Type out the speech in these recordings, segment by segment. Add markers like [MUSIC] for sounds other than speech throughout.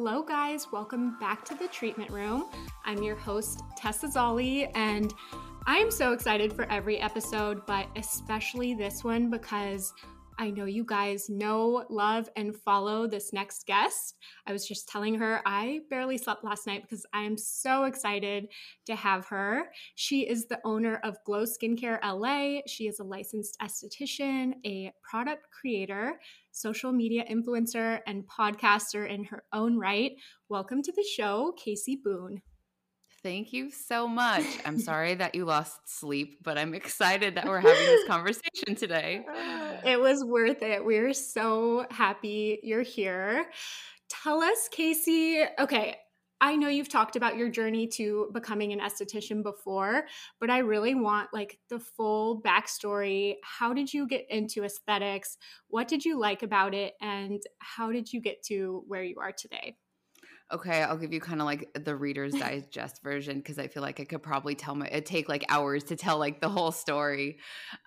Hello, guys. Welcome back to the treatment room. I'm your host, Tessa Zolli, and I am so excited for every episode, but especially this one because I know you guys know, love, and follow this next guest. I was just telling her I barely slept last night because I am so excited to have her. She is the owner of Glow Skincare LA. She is a licensed esthetician, a product creator, social media influencer, and podcaster in her own right. Welcome to the show, Casey Boone. Thank you so much. I'm [LAUGHS] sorry that you lost sleep, but I'm excited that we're having this [LAUGHS] conversation today. Ah, it was worth it. We're so happy you're here. Tell us, Casey. Okay, I know you've talked about your journey to becoming an esthetician before, but I really want like the full backstory. How did you get into aesthetics? What did you like about it? And how did you get to where you are today? Okay, I'll give you kind of like the Reader's [LAUGHS] Digest version because I feel like I could probably tell my it take like hours to tell like the whole story.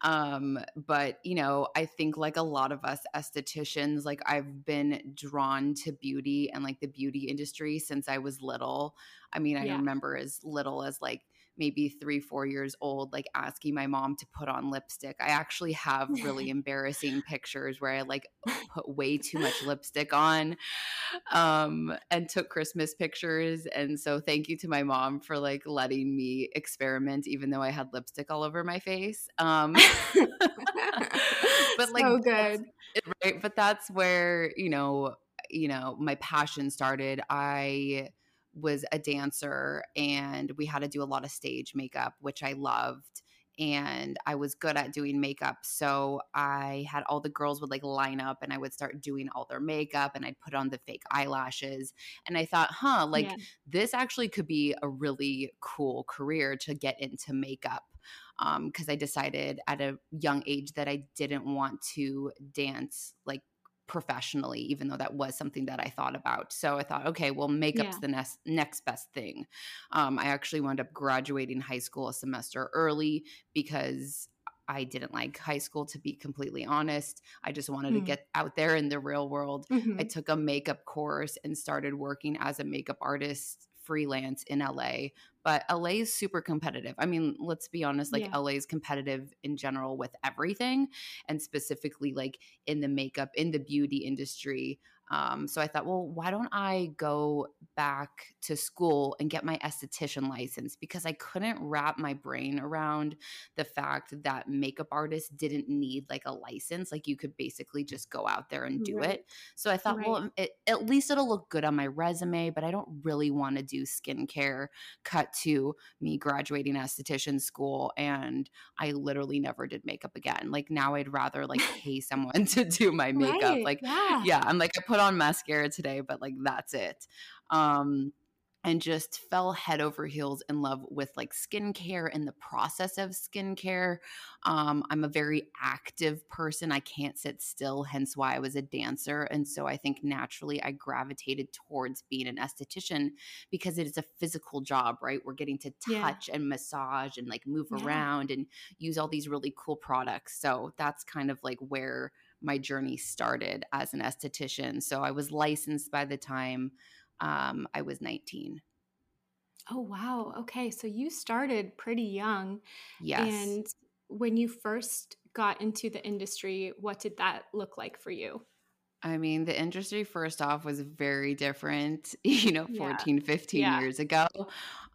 Um, but you know, I think like a lot of us estheticians, like I've been drawn to beauty and like the beauty industry since I was little. I mean, I yeah. remember as little as like maybe three, four years old, like asking my mom to put on lipstick. I actually have really [LAUGHS] embarrassing pictures where I like [LAUGHS] put way too much lipstick on um, and took Christmas pictures. And so thank you to my mom for like letting me experiment, even though I had lipstick all over my face. Um, [LAUGHS] but like, so good. Right. But that's where, you know, you know, my passion started. I, was a dancer and we had to do a lot of stage makeup, which I loved. And I was good at doing makeup. So I had all the girls would like line up and I would start doing all their makeup and I'd put on the fake eyelashes. And I thought, huh, like yeah. this actually could be a really cool career to get into makeup because um, I decided at a young age that I didn't want to dance like professionally, even though that was something that I thought about. So I thought, okay, well, makeup's yeah. the next next best thing. Um, I actually wound up graduating high school a semester early because I didn't like high school, to be completely honest. I just wanted mm. to hmm. get out there in the real world. Mm-hmm. I took a makeup course and started working as a makeup artist freelance in LA. But LA is super competitive. I mean, let's be honest, like yeah. LA is competitive in general with everything and specifically like in the makeup, in the beauty industry. Um, so I thought, well, why don't I go back to school and get my esthetician license? Because I couldn't wrap my brain around the fact that makeup artists didn't need like a license. Like you could basically just go out there and do right. it. So I thought, right. well, it, at least it'll look good on my resume, but I don't really want to do skincare. Cut to me graduating esthetician school, and I literally never did makeup again. Like now I'd rather like [LAUGHS] pay someone [LAUGHS] to do my makeup. Right. Like, yeah. yeah, I'm like, I put on mascara today, but like that's it. Um, and just fell head over heels in love with like skincare and the process of skincare. Um, I'm a very active person. I can't sit still, hence why I was a dancer. And so I think naturally I gravitated towards being an esthetician because it is a physical job, right? We're getting to touch yeah. and massage and like move yeah. around and use all these really cool products. So that's kind of like where my journey started as an esthetician. So I was licensed by the time um, I was 19. Oh, wow. Okay. So you started pretty young. Yes. And when you first got into the industry, what did that look like for you? I mean, the industry, first off, was very different, [LAUGHS] you know, 14, yeah. 15 yeah. years ago.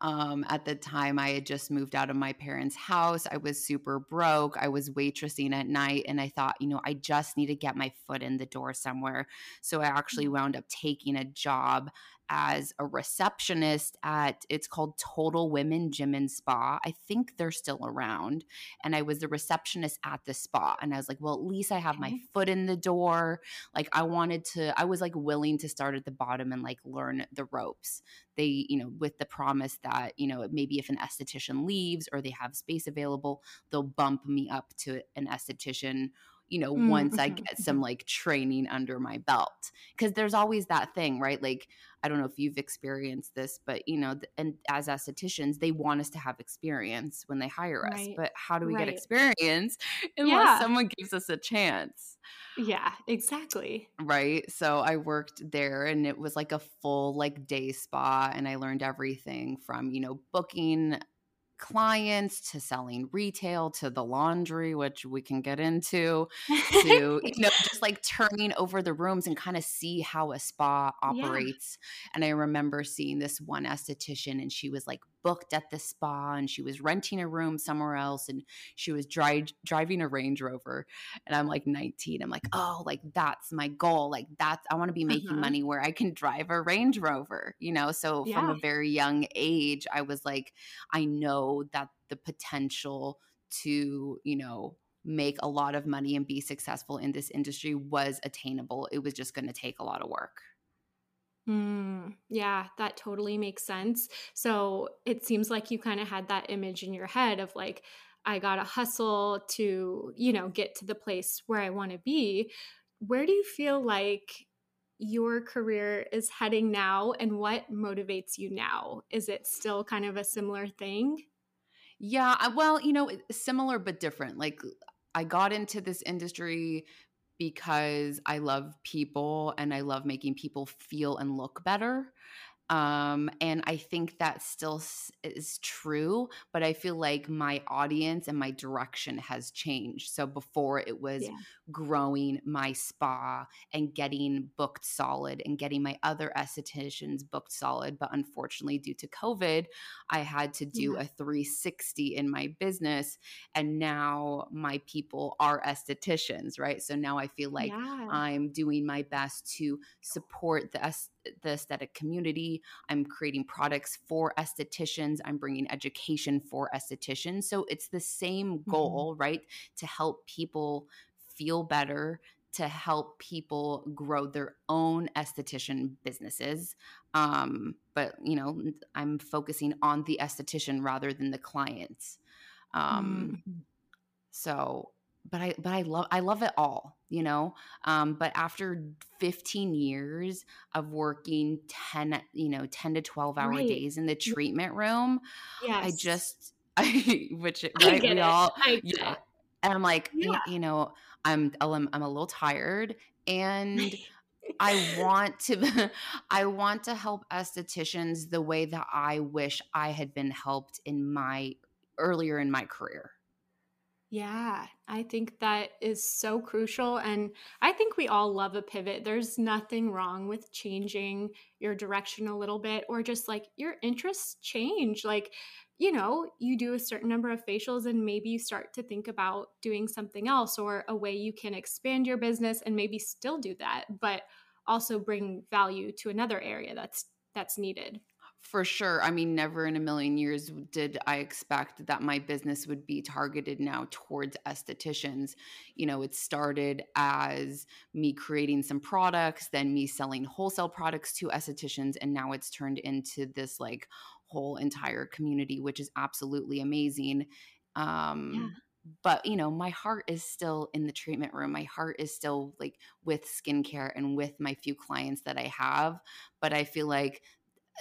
Um, at the time, I had just moved out of my parents' house. I was super broke. I was waitressing at night. And I thought, you know, I just need to get my foot in the door somewhere. So I actually mm-hmm. wound up taking a job as a receptionist at it's called Total Women Gym and Spa. I think they're still around. And I was the receptionist at the spa. And I was like, well, at least I have my foot in the door. Like I wanted to, I was like willing to start at the bottom and like learn the ropes. They, you know, with the promise that, you know, maybe if an esthetician leaves or they have space available, they'll bump me up to an esthetician you know, mm-hmm. once I get some like training under my belt. Cause there's always that thing, right? Like, I don't know if you've experienced this, but you know, and as estheticians, they want us to have experience when they hire us. Right. But how do we right. get experience [LAUGHS] unless yeah. someone gives us a chance? Yeah, exactly. Right. So I worked there and it was like a full like day spa and I learned everything from, you know, booking clients to selling retail to the laundry which we can get into to you know [LAUGHS] just like turning over the rooms and kind of see how a spa operates yeah. and i remember seeing this one esthetician and she was like booked at the spa and she was renting a room somewhere else and she was dri- driving a Range Rover and I'm like 19 I'm like oh like that's my goal. Like that's I want to be making uh-huh. money where I can drive a Range Rover you know? So yeah. from a very young age I was like I know that the potential to you know make a lot of money and be successful in this industry was attainable. It was just going to take a lot of work Mm, yeah, that totally makes sense. So it seems like you kind of had that image in your head of like, I got to hustle to, you know, get to the place where I want to be. Where do you feel like your career is heading now and what motivates you now? Is it still kind of a similar thing? Yeah, well, you know, similar but different. Like I got into this industry because I love people and I love making people feel and look better. Um, and I think that still is true, but I feel like my audience and my direction has changed. So before it was yeah. growing my spa and getting booked solid and getting my other estheticians booked solid. But unfortunately, due to COVID, I had to do yeah. a 360 in my business. And now my people are estheticians, right? So now I feel like yeah. I'm doing my best to support the the aesthetic community. I'm creating products for estheticians. I'm bringing education for estheticians. So it's the same mm-hmm. goal, mm-hmm. right? To help people feel better, to help people grow their own esthetician businesses. Um, but you know, I'm focusing on the esthetician rather than the clients. Um, mm-hmm. So but I but I love I love it all, you know. Um, but after 15 years of working 10, you know, 10 to 12 hour right. days in the treatment room, yes. I just [LAUGHS] I which right I we it. all yeah. It. And I'm like, yeah. you know, I'm I'm I'm a little tired and [LAUGHS] I want to [LAUGHS] I want to help estheticians the way that I wish I had been helped in my earlier in my career. Yeah, I think that is so crucial. And I think we all love a pivot. There's nothing wrong with changing your direction a little bit or just like your interests change. Like, you know, you do a certain number of facials and maybe you start to think about doing something else or a way you can expand your business and maybe still do that, but also bring value to another area that's that's needed. For sure. I mean, never in a million years did I expect that my business would be targeted now towards estheticians. You know, it started as me creating some products, then me selling wholesale products to estheticians, and now it's turned into this like whole entire community, which is absolutely amazing. Um, yeah but you know my heart is still in the treatment room my heart is still like with skincare and with my few clients that i have but i feel like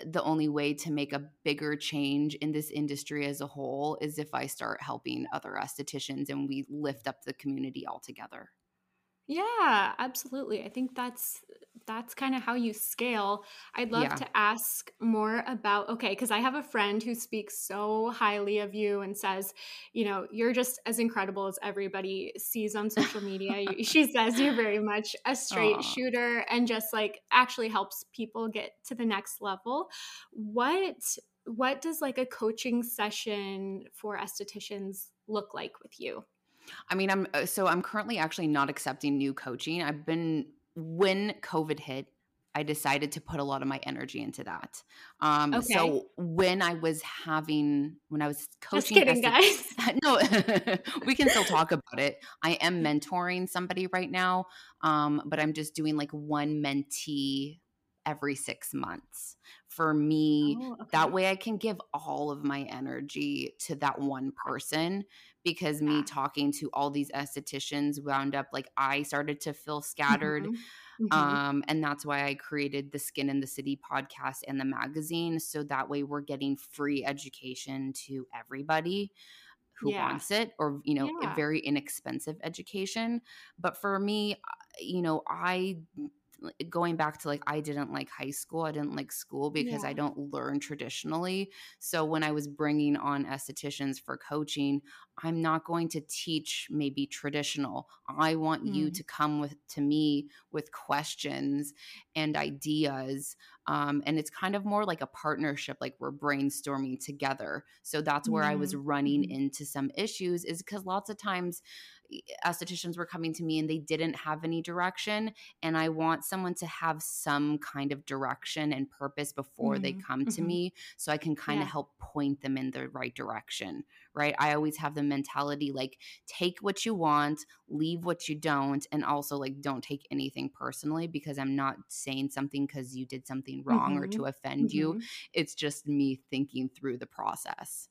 the only way to make a bigger change in this industry as a whole is if I start helping other estheticians and we lift up the community altogether. Yeah, absolutely. I think that's that's kind of how you scale. I'd love yeah. to ask more about okay, because I have a friend who speaks so highly of you and says, you know, you're just as incredible as everybody sees on social media. [LAUGHS] she says you're very much a straight shooter and just like actually helps people get to the next level. What what does like a coaching session for estheticians look like with you? I mean, I'm uh, so I'm currently actually not accepting new coaching. I've been when COVID hit, I decided to put a lot of my energy into that. Um, Okay. So when I was having, when I was coaching, Just kidding, guys. [LAUGHS] no, [LAUGHS] we can still talk about it. I am [LAUGHS] mentoring somebody right now, um, but I'm just doing like one mentee every six months for me. Oh, okay. That way I can give all of my energy to that one person because me Yeah. talking to all these estheticians wound up like I started to feel scattered. Mhm. Mhm. Um, and that's why I created the Skin in the City podcast and the magazine. So that way we're getting free education to everybody who Yeah. wants it or, you know, a Yeah. very inexpensive education. But for me, uh, you know, I going back to like I didn't like high school. I didn't like school because Yeah. I don't learn traditionally. So when I was bringing on estheticians for coaching, I'm not going to teach maybe traditional. I want you Mm. to come with to me with questions and ideas. Um, and it's kind of more like a partnership, like we're brainstorming together. So that's where I was Mm. running Mhm. into some issues, is because lots of times estheticians were coming to me and they didn't have any direction. And I want someone to have some kind of direction and purpose before they Mhm. come to Mhm. me so I can kind of Yeah. help point them in the right direction right? I always have the mentality like take what you want, leave what you don't, and also like don't take anything personally because I'm not saying something because you did something wrong or Mhm. to offend you. Mhm. It's just me thinking through the process.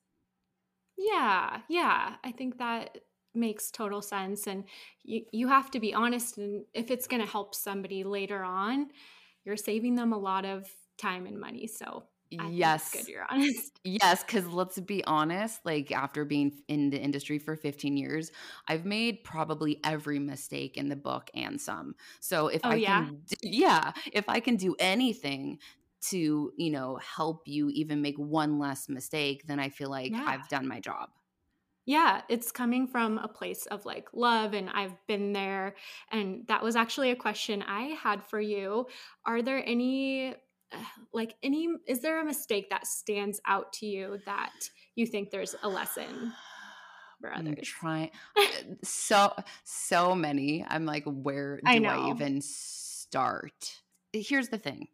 Yeah, yeah. I think that makes total sense. And you, you have to be honest. And if it's going to help somebody later on, you're saving them a lot of time and money. So I yes. good you're honest. [LAUGHS] Yes, because let's be honest, like after being in the industry for 15 years, I've made probably every mistake in the book and some. So if Oh, I yeah? can, yeah, if I can do anything to, you know, help you even make one less mistake, then I feel like Yeah. I've done my job. Yeah, it's coming from a place of like love, and I've been there. And that was actually a question I had for you. Are there any, uh, [SIGHS] like, any, is there a mistake that stands out to you that you think there's a lesson [SIGHS] for I'm others? trying [LAUGHS] so so many. I'm like, where do I I, even start? Here's the thing.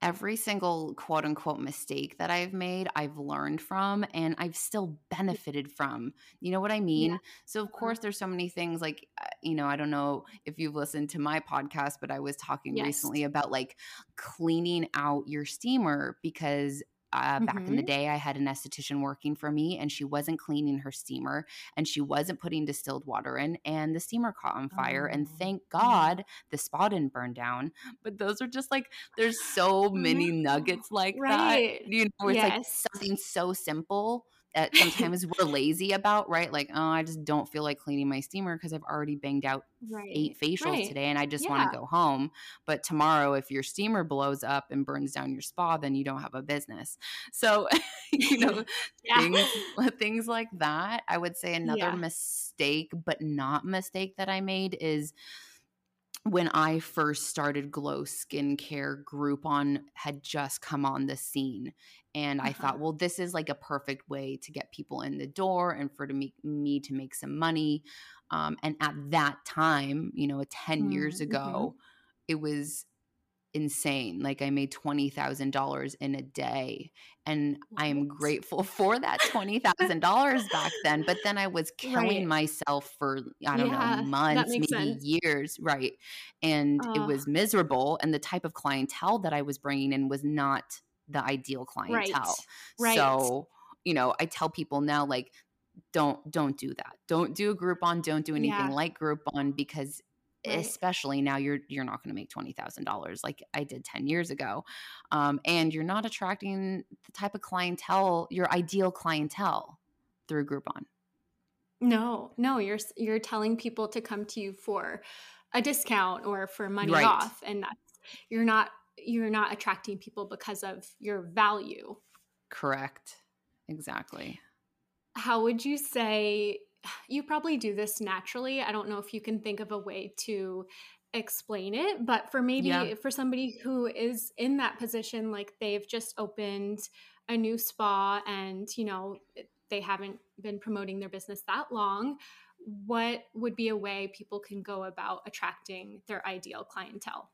Every single quote unquote mistake that I've made, I've learned from and I've still benefited from. You know what I mean? So, of Uh-huh. course, there's so many things like, uh, you know, I don't know if you've listened to my podcast, but I was talking Yes. recently about like cleaning out your steamer because uh, back in the Mhm. day, I had an esthetician working for me and she wasn't cleaning her steamer and she wasn't putting distilled water in, and the steamer caught on fire. And Oh, thank. God the spa didn't burn down. But those are just like, there's so [SIGHS] many nuggets like that, you know, it's like Yes. something so simple that sometimes we're lazy about, right? Like, oh, I just don't feel like cleaning my steamer because I've already banged out Right. eight facials Right. today and I just want to go home. But tomorrow, if your steamer blows up and burns down your spa, then you don't have a business. So, [LAUGHS] you know, [LAUGHS] Yeah. things, [LAUGHS] things like that. I would say another Yeah. mistake, but not mistake that I made is when I first started Glow Skincare, Groupon had just come on the scene. And I Uh-huh. thought, well, this is like a perfect way to get people in the door and for to make me to make some money. Um, and at that time, you know, 10 years Mm, ago, it was insane. Like I made $20,000 in a day. And I am grateful for that [LAUGHS] $20,000 back then. But then I was killing Right. myself for, I don't Yeah, know, months, maybe sense. years. Right. And it was miserable. And the type of clientele that I was bringing in was not the ideal clientele. Right. So, you know, I tell people now, like, don't don't do that. Don't do a Groupon. Don't do anything Yeah. like Groupon because Right. especially now you're you're not going to make $20,000 like I did 10 years ago. Um, and you're not attracting the type of clientele, your ideal clientele through Groupon. No, no, you're you're telling people to come to you for a discount or for money Right. off, and that's you're not you're not attracting people because of your value. Correct. Exactly. How would you say you probably do this naturally? I don't know if you can think of a way to explain it, but for maybe Yeah. for somebody who is in that position like they've just opened a new spa and, you know, they haven't been promoting their business that long, what would be a way people can go about attracting their ideal clientele?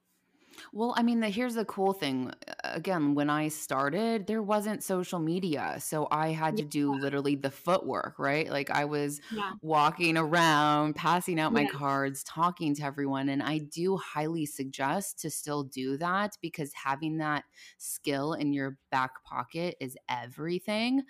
Well, I mean, the, here's the cool thing. Again, when I started, there wasn't social media. So I had Yeah. to do literally the footwork, right? Like I was Yeah. walking around, passing out my Yeah. cards, talking to everyone. And I do highly suggest to still do that because having that skill in your back pocket is everything.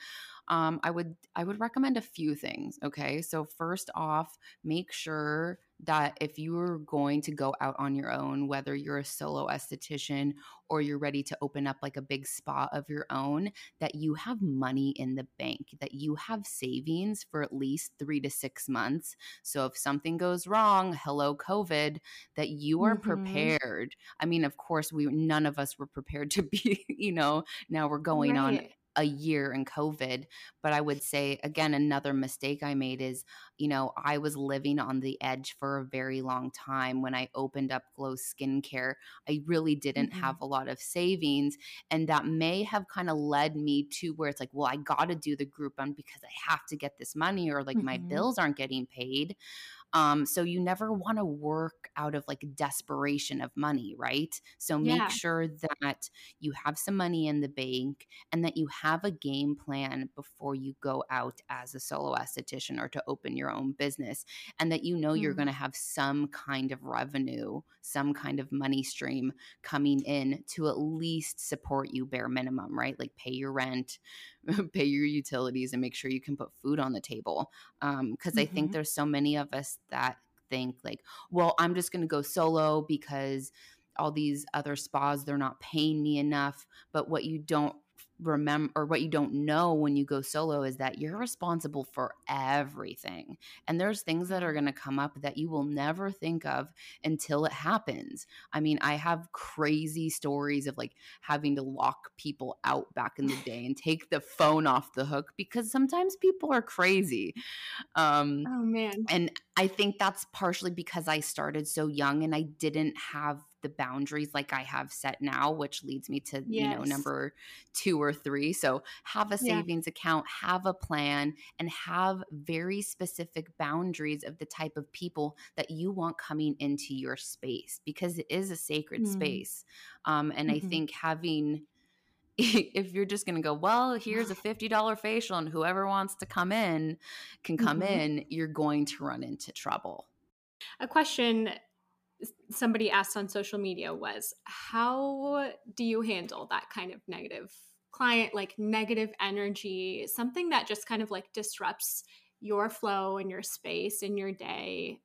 Um, I would I would recommend a few things. Okay. So first off, make sure that if you're going to go out on your own, whether you're a solo esthetician or you're ready to open up like a big spa of your own, that you have money in the bank, that you have savings for at least three to six months. So if something goes wrong, hello COVID, that you are Mhm. prepared. I mean, of course, we none of us were prepared [LAUGHS] to be, you know, now we're going on Right. A year in COVID. But I would say, again, another mistake I made is, you know, I was living on the edge for a very long time when I opened up Glow Skincare. I really didn't Mhm. have a lot of savings. And that may have kind of led me to where it's like, well, I got to do the Groupon because I have to get this money or like my Mhm. bills aren't getting paid. Um, so you never want to work out of like desperation of money, right? So make Yeah. sure that you have some money in the bank and that you have a game plan before you go out as a solo esthetician or to open your own business and that you know you're Mm. going to have some kind of revenue, some kind of money stream coming in to at least support you bare minimum, right? Like pay your rent, [LAUGHS] pay your utilities and make sure you can put food on the table. Um because I think Mhm. there's so many of us that think like, well, I'm just going to go solo because all these other spas they're not paying me enough, but what you don't remember or what you don't know when you go solo is that you're responsible for everything. And there's things that are going to come up that you will never think of until it happens. I mean, I have crazy stories of like having to lock people out back in the [LAUGHS] day and take the phone off the hook because sometimes people are crazy. Um Oh man. and I think that's partially because I started so young and I didn't have the boundaries like I have set now, which leads me to, you know, number two or three. So have a Yeah. savings account, have a plan, and have very specific boundaries of the type of people that you want coming into your space because it is a sacred Mm. space. Um, and I Mhm. think having [LAUGHS] if you're just going to go, well, here's a [SIGHS] $50 facial and whoever wants to come in can come Mhm. in, you're going to run into trouble. A question somebody asked on social media was how do you handle that kind of negative client like negative energy? Something that just kind of like disrupts your flow and your space in your day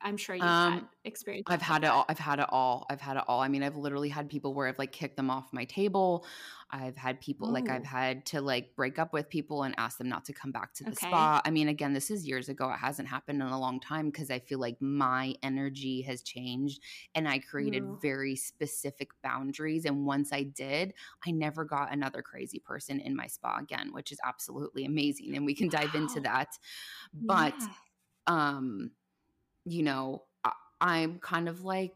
i'm sure you've had Um, experience I've had it all. I've had it all. I've had it all. I mean, I've literally had people where I've like kicked them off my table. I've had people like I've had to like break up with people and ask them not to come back to the Okay. spa. I mean, again, this is years ago. It hasn't happened in a long time because I feel like my energy has changed and I created Mm. very specific boundaries. And once I did, I never got another crazy person in my spa again, which is absolutely amazing. And we can dive into that. But Yeah. um you know I, i'm kind of like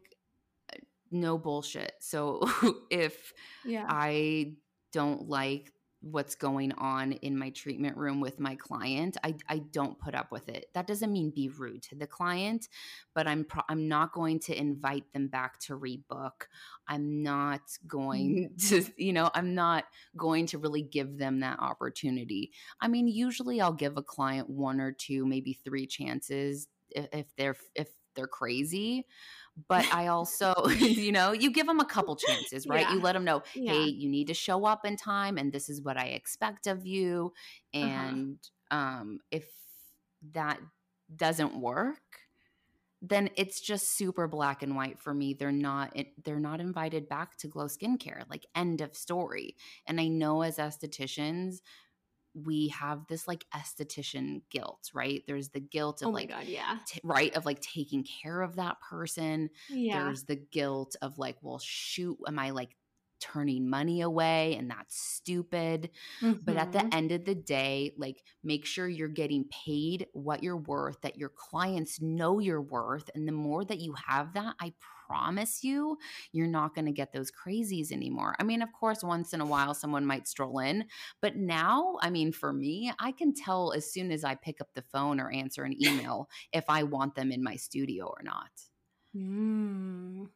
uh, no bullshit. So [LAUGHS] if yeah. I don't like what's going on in my treatment room with my client i i don't put up with it. That doesn't mean be rude to the client but i'm pro- i'm not going to invite them back to rebook. I'm not mm. going [LAUGHS] to you know i'm not going to really give them that opportunity. I mean usually i'll give a client one or two maybe three chances if, they're if they're crazy but [LAUGHS] i also [LAUGHS] you know you give them a couple chances right you let them know Yeah. hey you need to show up in time and this is what i expect of you Uh-huh. and um if that doesn't work then it's just super black and white for me they're not it, they're not invited back to glow skincare like end of story and i know as estheticians we have this like esthetician guilt right? There's the guilt of oh like god yeah. t- right of like taking care of that person. Yeah. There's the guilt of like well shoot am i like turning money away and that's stupid? But at the Mhm. end of the day like make sure you're getting paid what you're worth that your clients know you're worth and the more that you have that i promise you you're not going to get those crazies anymore i mean of course once in a while someone might stroll in but now i mean for me i can tell as soon as i pick up the phone or answer an email if i want them in my studio or not Mm.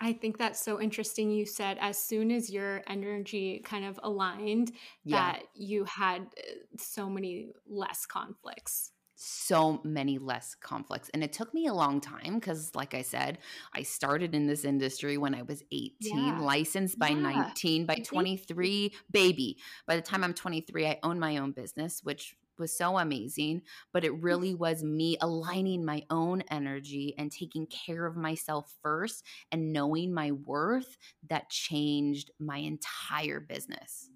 I think that's so interesting. You said as soon as your energy kind of aligned, Yeah. that you had uh, so many less conflicts. So many less conflicts. And it took me a long time because, like I said, I started in this industry when I was 18, Yeah. licensed by Yeah. 19, by 23, baby. By the time I'm 23, I own my own business, which was so amazing. But it really was me aligning my own energy and taking care of myself first and knowing my worth that changed my entire business.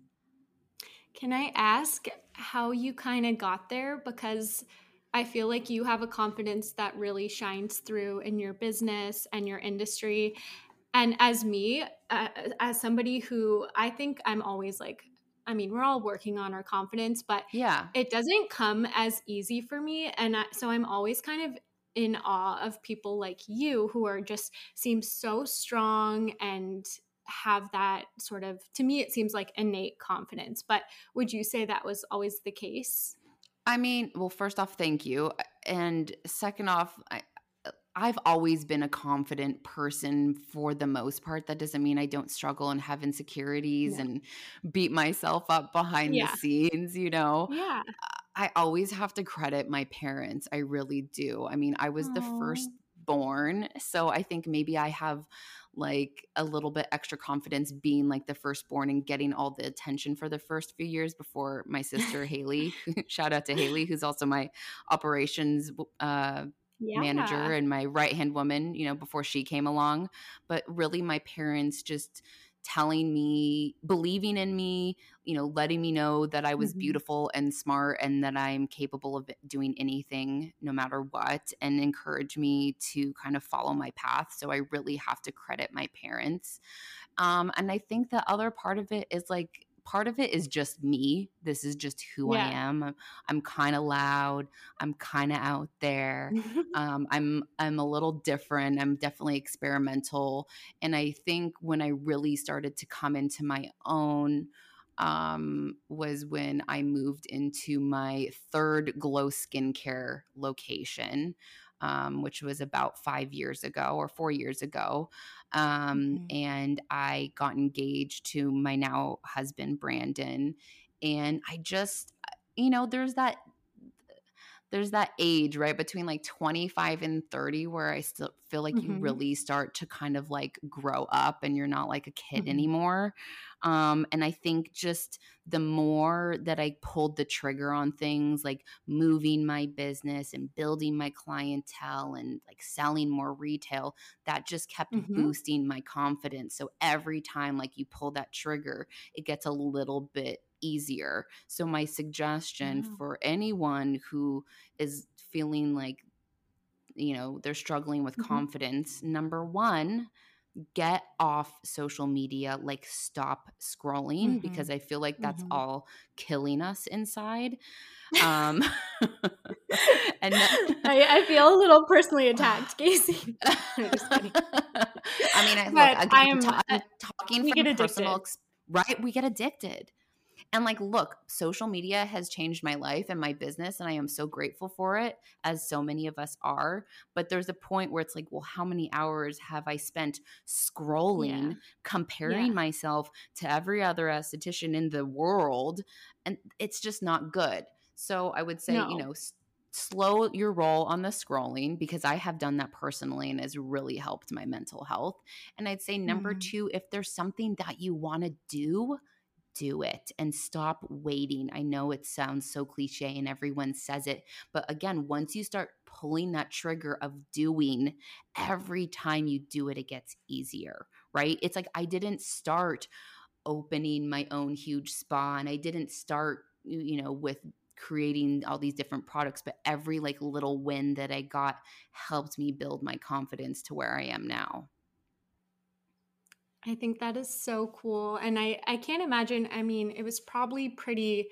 Can I ask how you kind of got there? Because I feel like you have a confidence that really shines through in your business and your industry. And as me, uh, as somebody who I think I'm always like, I mean, we're all working on our confidence, but Yeah. it doesn't come as easy for me. And I, so I'm always kind of in awe of people like you who are just seem so strong and have that sort of to me it seems like innate confidence but would you say that was always the case I mean, well, first off, thank you. And second off, I, I've always been a confident person for the most part. That doesn't mean I don't struggle and have insecurities Yeah. and beat myself up behind Yeah. the scenes, you know? yeah I always have to credit my parents. I really do. I mean, I was the Aw. first born. So I think maybe I have like a little bit extra confidence being like the firstborn and getting all the attention for the first few years before my sister Haley, [LAUGHS] [LAUGHS] shout out to Haley, who's also my operations uh, yeah manager and my right hand woman, you know, before she came along. But really, my parents just telling me, believing in me, you know, letting me know that I was Mhm. beautiful and smart and that I'm capable of doing anything no matter what, and encourage me to kind of follow my path. So I really have to credit my parents. Um, and I think the other part of it is like, part of it is just me. This is just who I am. I'm, I'm kind of loud. I'm kind of out there [LAUGHS] um, I'm I'm a little different. I'm definitely experimental, and I think when I really started to come into my own um, was when I moved into my third Glow Skincare location, um, which was about five years ago or four years ago, um, Mhm. and I got engaged to my now husband Brandon, and I just you know there's that there's that age right between like 25 and 30 where i still feel like you Mhm. really start to kind of like grow up and you're not like a kid Mhm. anymore um and i think just the more that i pulled the trigger on things like moving my business and building my clientele and like selling more retail that just kept Mhm. boosting my confidence so every time like you pull that trigger it gets a little bit easier so my suggestion Yeah. for anyone who is feeling like you know they're struggling with Mhm. confidence number 1 get off social media like stop scrolling Mhm. because i feel like that's Mhm. all killing us inside um [LAUGHS] [LAUGHS] and I, I feel a little personally attacked [LAUGHS] casey No, just kidding. I mean, I, look, again, I'm- ta- I'm uh, talking from personal, ex- right? We get addicted. And like, look, social media has changed my life and my business, and I am so grateful for it, as so many of us are. But there's a point where it's like, well, how many hours have I spent scrolling, comparing Yeah. myself to every other esthetician in the world? And it's just not good. So I would say, you know, slow your roll on the scrolling because I have done that personally and has really helped my mental health. And I'd say number Mhm. two, if there's something that you want to do, do it and stop waiting. I know it sounds so cliche and everyone says it, but again, once you start pulling that trigger of doing, every time you do it, it gets easier, right? It's like I didn't start opening my own huge spa and I didn't start, you know, with creating all these different products, but every like little win that I got helped me build my confidence to where I am now. I think that is so cool. And I, I can't imagine, I mean, it was probably pretty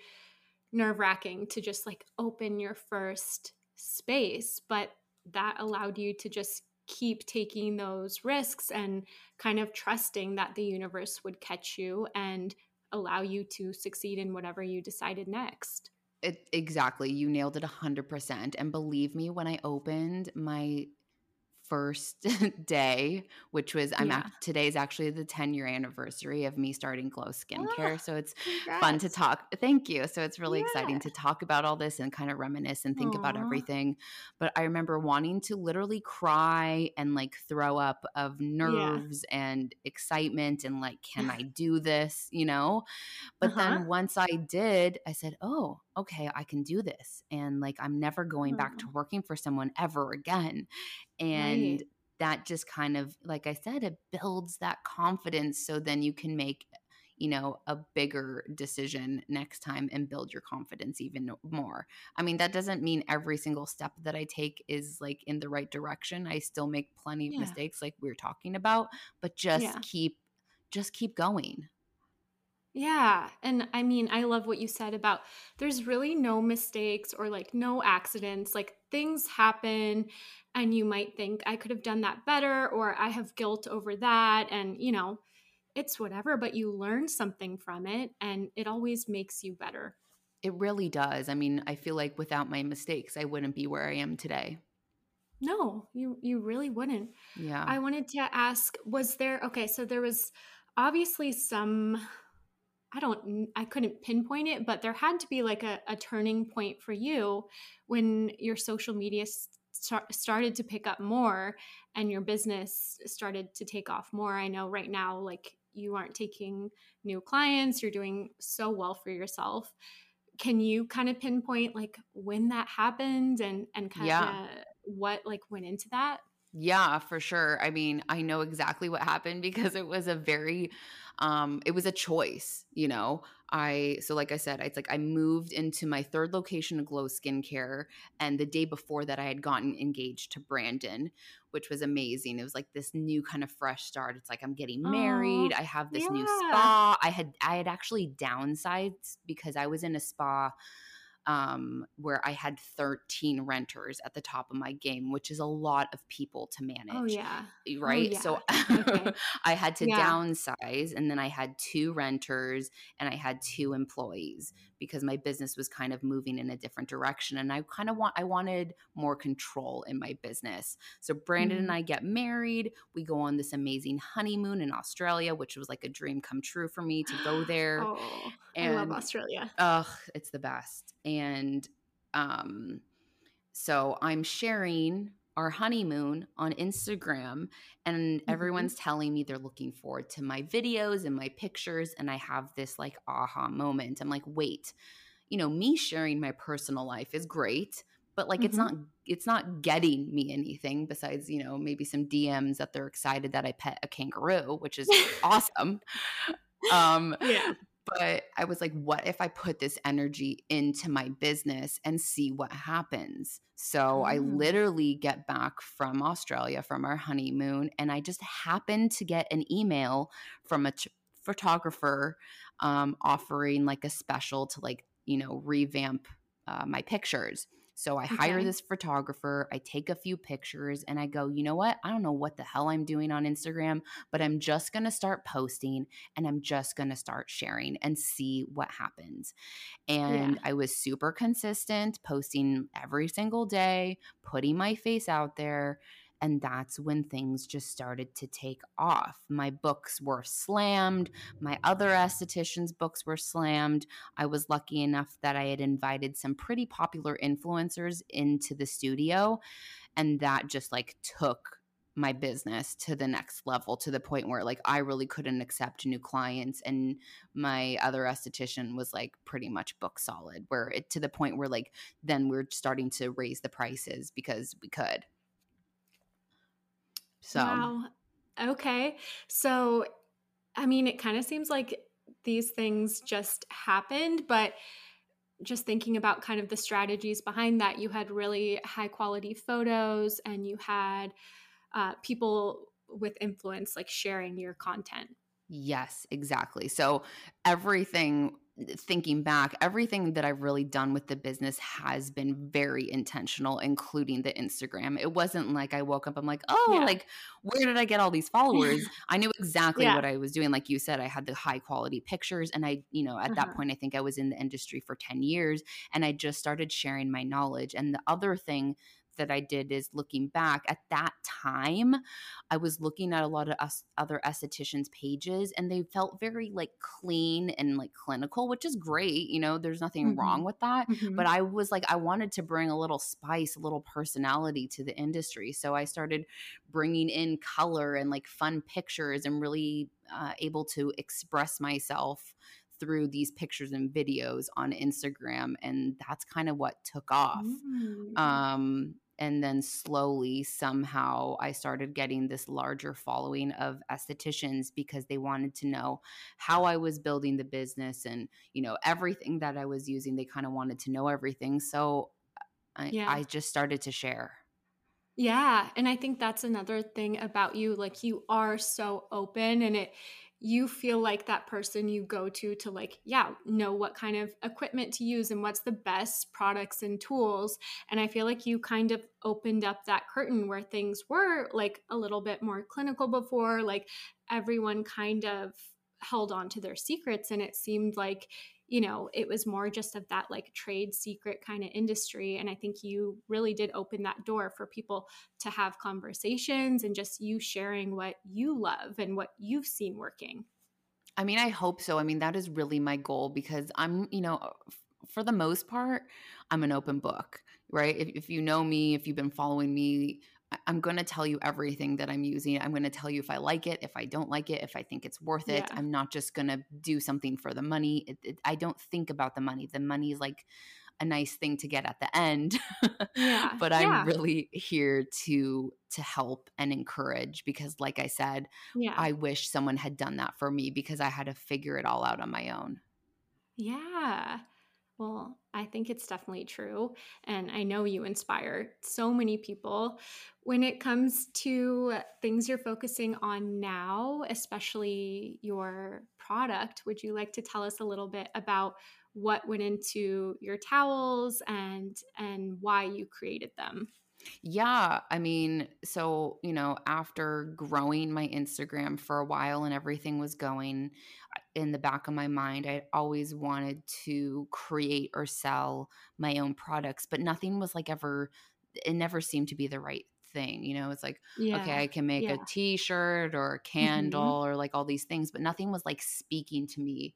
nerve wracking to just like open your first space, but that allowed you to just keep taking those risks and kind of trusting that the universe would catch you and allow you to succeed in whatever you decided next. It, exactly. You nailed it 100%. And believe me, when I opened my first [LAUGHS] day, which was I'm Yeah. act- today's actually the 10 year anniversary of me starting Glow Skincare. Ah, so it's fun to talk. Thank you. So it's really exciting to talk about all this and kind of reminisce and think about everything. But I remember wanting to literally cry and like throw up of nerves and excitement and like, can [LAUGHS] I do this? You know? But Uh-huh. then once I did, I said, oh, okay, I can do this. And like, I'm never going back to working for someone ever again. And Right. that just kind of, like I said, it builds that confidence. So then you can make, you know, a bigger decision next time and build your confidence even more. I mean, that doesn't mean every single step that I take is like in the right direction. I still make plenty of Yeah. mistakes like we are talking about, but just Yeah. keep just keep going. Yeah. And I mean, I love what you said about there's really no mistakes or like no accidents. Like things happen, and you might think, I could have done that better, or I have guilt over that. And, you know, it's whatever, but you learn something from it, and it always makes you better. It really does. I mean, I feel like without my mistakes, I wouldn't be where I am today. No, you you really wouldn't. Yeah. I wanted to ask, was there okay, so there was obviously some I don't I couldn't pinpoint it, but there had to be like a, a turning point for you when your social media st- started to pick up more and your business started to take off more. I know right now like you aren't taking new clients, you're doing so well for yourself. Can you kind of pinpoint like when that happened and and kind Yeah. of what like went into that? Yeah, for sure. I mean, I know exactly what happened [LAUGHS] because it was a very um it was a choice, you know. I so like I said, it's like I moved into my third location of Glow Skincare and the day before that I had gotten engaged to Brandon, which was amazing. It was like this new kind of fresh start. It's like I'm getting married. Aw, I have this new spa. I had I had actually downsized because I was in a spa um, where I had 13 renters at the top of my game, which is a lot of people to manage. Oh yeah. Right. yeah. So [LAUGHS] Okay. I had to Yeah. downsize and then I had two renters and I had two employees because my business was kind of moving in a different direction. And I kind of want, I wanted more control in my business. So Brandon and Mhm. I get married. We go on this amazing honeymoon in Australia, which was like a dream come true for me to go [GASPS] there. Oh, I love And- Australia. Ugh, it's the best. And um so I'm sharing our honeymoon on Instagram and Mm-hmm. everyone's telling me they're looking forward to my videos and my pictures and I have this like aha moment. I'm like, "Wait. You know, me sharing my personal life is great, but like it's Mhm. not it's not getting me anything besides, you know, maybe some DMs that they're excited that I pet a kangaroo, which is [LAUGHS] awesome." Um Yeah. But I was like, what if I put this energy into my business and see what happens? So I Mm. literally get back from Australia from our honeymoon, and I just happened to get an email from a t- photographer um, offering like a special to like, you know, revamp uh, my pictures. So I hire this photographer, I take a few pictures, and I go, you know what? I don't know what the hell I'm doing on Instagram, but I'm just going to start posting and I'm just going to start sharing and see what happens. And I was super consistent, posting every single day, putting my face out there. And that's when things just started to take off. My books were slammed. My other estheticians' books were slammed. I was lucky enough that I had invited some pretty popular influencers into the studio. And that just like took my business to the next level to the point where like I really couldn't accept new clients and my other esthetician was like pretty much book solid where it to the point where like then we're starting to raise the prices because we could. So Wow. Okay. So, I mean, it kind of seems like these things just happened, but just thinking about kind of the strategies behind that, you had really high quality photos and you had uh, people with influence like sharing your content. Yes, exactly. So everything thinking back, everything that I've really done with the business has been very intentional, including the Instagram. It wasn't like I woke up, I'm like, oh, Yeah. like, where did I get all these followers? [LAUGHS] I knew exactly Yeah. what I was doing. Like you said, I had the high quality pictures. And I, you know, at that Uh-huh. point, I think I was in the industry for 10 years and I just started sharing my knowledge. And the other thing that I did is looking back at that time, I was looking at a lot of us, other estheticians' pages and they felt very like clean and like clinical, which is great. You know, there's nothing mm-hmm. wrong with that. Mm-hmm. But I was like, I wanted to bring a little spice, a little personality to the industry. So I started bringing in color and like fun pictures and really uh, able to express myself through these pictures and videos on Instagram and that's kind of what took off. Mm. Um and then slowly somehow I started getting this larger following of estheticians because they wanted to know how I was building the business and you know everything that I was using they kind of wanted to know everything so I, yeah. I just started to share. Yeah, and I think that's another thing about you like you are so open and it you feel like that person you go to to like yeah know what kind of equipment to use and what's the best products and tools. And i feel like you kind of opened up that curtain where things were like a little bit more clinical before like everyone kind of held on to their secrets. And it seemed like you know, it was more just of that like trade secret kind of industry. And I think you really did open that door for people to have conversations and just you sharing what you love and what you've seen working. I mean, I hope so. I mean, that is really my goal because I'm, you know, for the most part, I'm an open book, right? If, if you know me, if you've been following me, I'm going to tell you everything that I'm using. I'm going to tell you if I like it, if I don't like it, if I think it's worth it. Yeah. I'm not just going to do something for the money. It, it, I don't think about the money. The money is like a nice thing to get at the end. [LAUGHS] Yeah. but I'm yeah. really here to to help and encourage because like I said, yeah. I wish someone had done that for me because I had to figure it all out on my own. Yeah. Well, I think it's definitely true. And I know you inspire so many people. When it comes to things you're focusing on now, especially your product, would you like to tell us a little bit about what went into your towels and and why you created them? Yeah, I mean, so, you know, after growing my Instagram for a while and everything was going in the back of my mind, I always wanted to create or sell my own products, but nothing was like ever it never seemed to be the right thing. You know, it's like, yeah. okay, I can make yeah. a t-shirt or a mm-hmm. candle mm-hmm. or like all these things, but nothing was like speaking to me.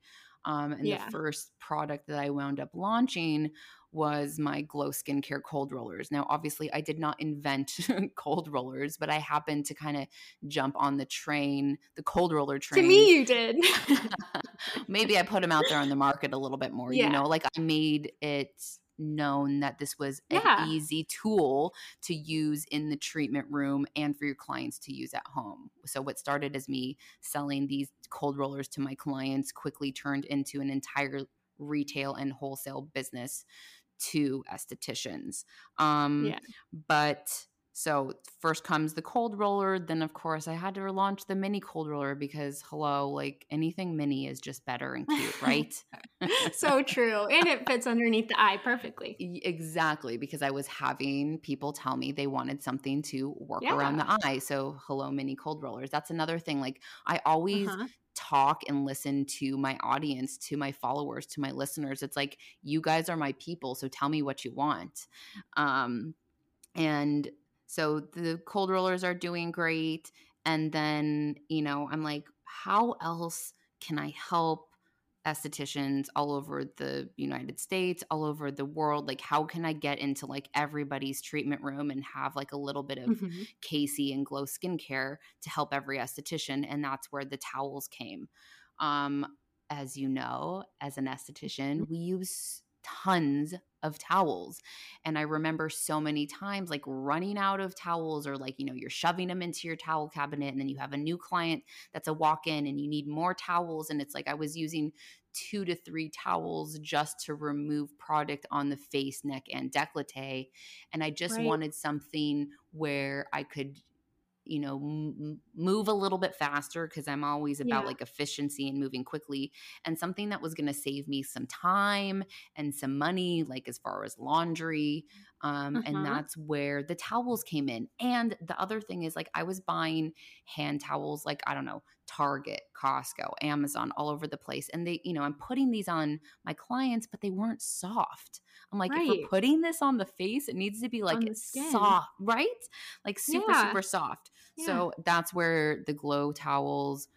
Um, and yeah. the first product that I wound up launching was my glow skincare cold rollers. Now, obviously, I did not invent [LAUGHS] cold rollers, but I happened to kind of jump on the train, the cold roller train. To me, you did. [LAUGHS] Maybe I put them out there on the market a little bit more, yeah. you know, like I made it known that this was an easy tool to use in the treatment room and for your clients to use at home. So, what started as me selling these cold rollers to my clients quickly turned into an entire retail and wholesale business to estheticians. Um, yeah. But so first comes the cold roller. Then, of course, I had to launch the mini cold roller because, hello, like anything mini is just better and cute, right? [LAUGHS] so true. And it fits underneath the eye perfectly. Exactly. Because I was having people tell me they wanted something to work yeah. around the eye. So, hello, mini cold rollers. That's another thing. Like, I always uh-huh talk and listen to my audience, to my followers, to my listeners. It's like, you guys are my people. So tell me what you want. Um, and so the cold rollers are doing great. And then, you know, I'm like, how else can I help estheticians all over the United States, all over the world. Like, how can I get into like everybody's treatment room and have like a little bit of mm-hmm. Casey and Glow skincare to help every esthetician? And that's where the towels came. Um, as you know, as an esthetician, mm-hmm. we use tons of towels. And I remember so many times like running out of towels or like, you know, you're shoving them into your towel cabinet and then you have a new client that's a walk in and you need more towels. And it's like I was using two to three towels just to remove product on the face, neck, and decollete. And I just right. wanted something where I could you know m- move a little bit faster because i'm always about yeah. like efficiency and moving quickly and something that was going to save me some time and some money like as far as laundry um, uh-huh. and mm-hmm. that's where the towels came in and the other thing is like i was buying hand towels like i don't know Target, Costco, Amazon, all over the place. And they, you know, I'm putting these on my clients, but they weren't soft. I'm like, right. if we're putting this on the face, it needs to be like soft, right? Like super, yeah. super soft. So that's where the glow towels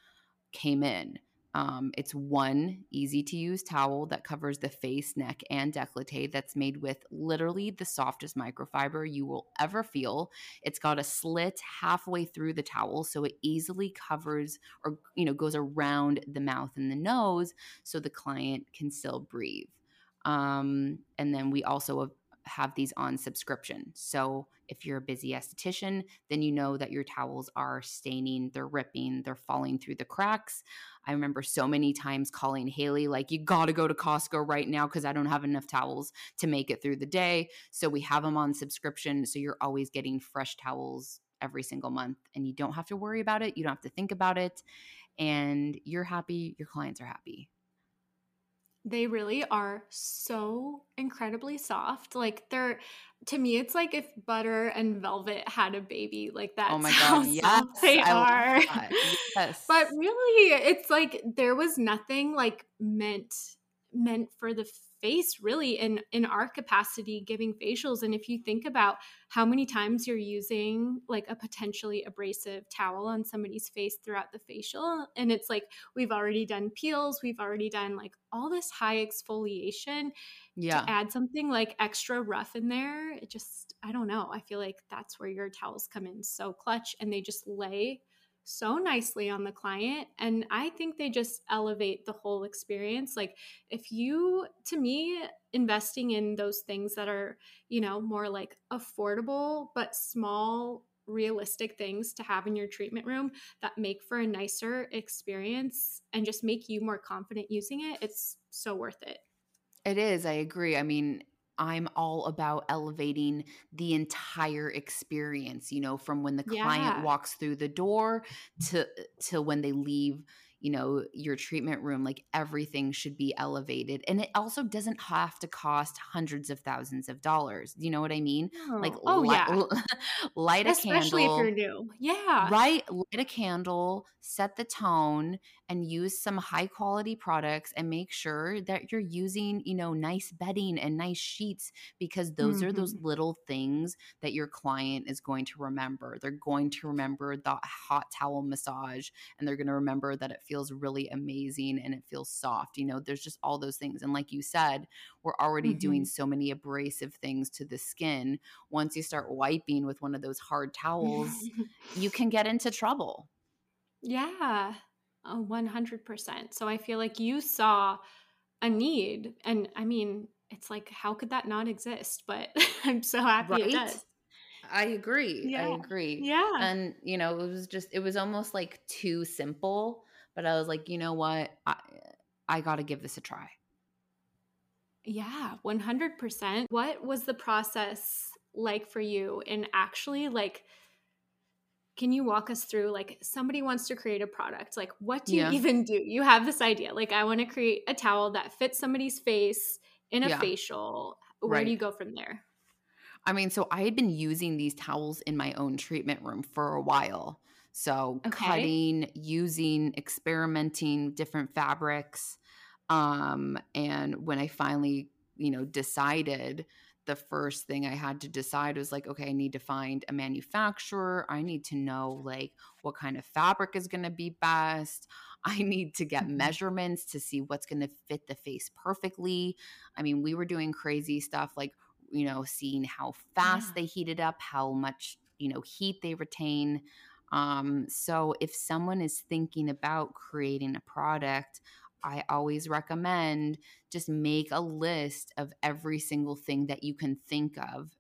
came in. Um, it's one easy to use towel that covers the face, neck, and décolleté that's made with literally the softest microfiber you will ever feel. It's got a slit halfway through the towel so it easily covers or you know goes around the mouth and the nose so the client can still breathe. Um, and then we also have these on subscription. So if you're a busy esthetician, then you know that your towels are staining, they're ripping, they're falling through the cracks. I remember so many times calling Haley, like, you got to go to Costco right now because I don't have enough towels to make it through the day. So we have them on subscription. So you're always getting fresh towels every single month and you don't have to worry about it. You don't have to think about it. And you're happy, your clients are happy. They really are so incredibly soft. Like they're to me, it's like if butter and velvet had a baby. Like that. Oh my god! [LAUGHS] Yes, they I are. Yes. but really, it's like there was nothing like meant meant for the face really in in our capacity giving facials. And if you think about how many times you're using like a potentially abrasive towel on somebody's face throughout the facial and it's like we've already done peels we've already done like all this high exfoliation yeah. to add something like extra rough in there it just i don't know. I feel like that's where your towels come in so clutch and they just lay so nicely on the client and i think they just elevate the whole experience like if you to me investing in those things that are you know more like affordable but small realistic things to have in your treatment room that make for a nicer experience and just make you more confident using it it's so worth it. It is i agree i mean I'm all about elevating the entire experience, you know, from when the client yeah. walks through the door to to when they leave you know your treatment room like everything should be elevated and it also doesn't have to cost hundreds of thousands of dollars you know what i mean oh. like oh light, yeah [LAUGHS] light a especially candle if you're new yeah right light a candle set the tone and use some high quality products and make sure that you're using you know nice bedding and nice sheets because those mm-hmm. are those mm-hmm. little things that your client is going to remember they're going to remember the hot towel massage and they're going to remember that it feels really amazing and it feels soft. You know, there's just all those things. And like you said, we're already mm-hmm. doing so many abrasive things to the skin. Once you start wiping with one of those hard towels, [LAUGHS] you can get into trouble. Yeah, 100%. So I feel like you saw a need. And I mean, it's like, how could that not exist? But [LAUGHS] I'm so happy right? it does. I agree. Yeah. I agree. Yeah. And, you know, it was just, it was almost like too simple but I was like, you know what? I, I got to give this a try. Yeah, 100%. What was the process like for you in actually like can you walk us through like somebody wants to create a product like what do you yeah. even do you have this idea like i want to create a towel that fits somebody's face in a yeah. facial where right. do you go from there i mean so i had been using these towels in my own treatment room for a while so okay. cutting, using, experimenting different fabrics. Um, and when I finally, you know, decided the first thing I had to decide was like, okay, I need to find a manufacturer. I need to know like what kind of fabric is going to be best. [LAUGHS] I need to get mm-hmm. measurements to see what's going to fit the face perfectly. I mean, we were doing crazy stuff like, you know, seeing how fast yeah. they heated up, how much, you know, heat they retain. Um, so if someone is thinking about creating a product, I always recommend just make a list of every single thing that you can think of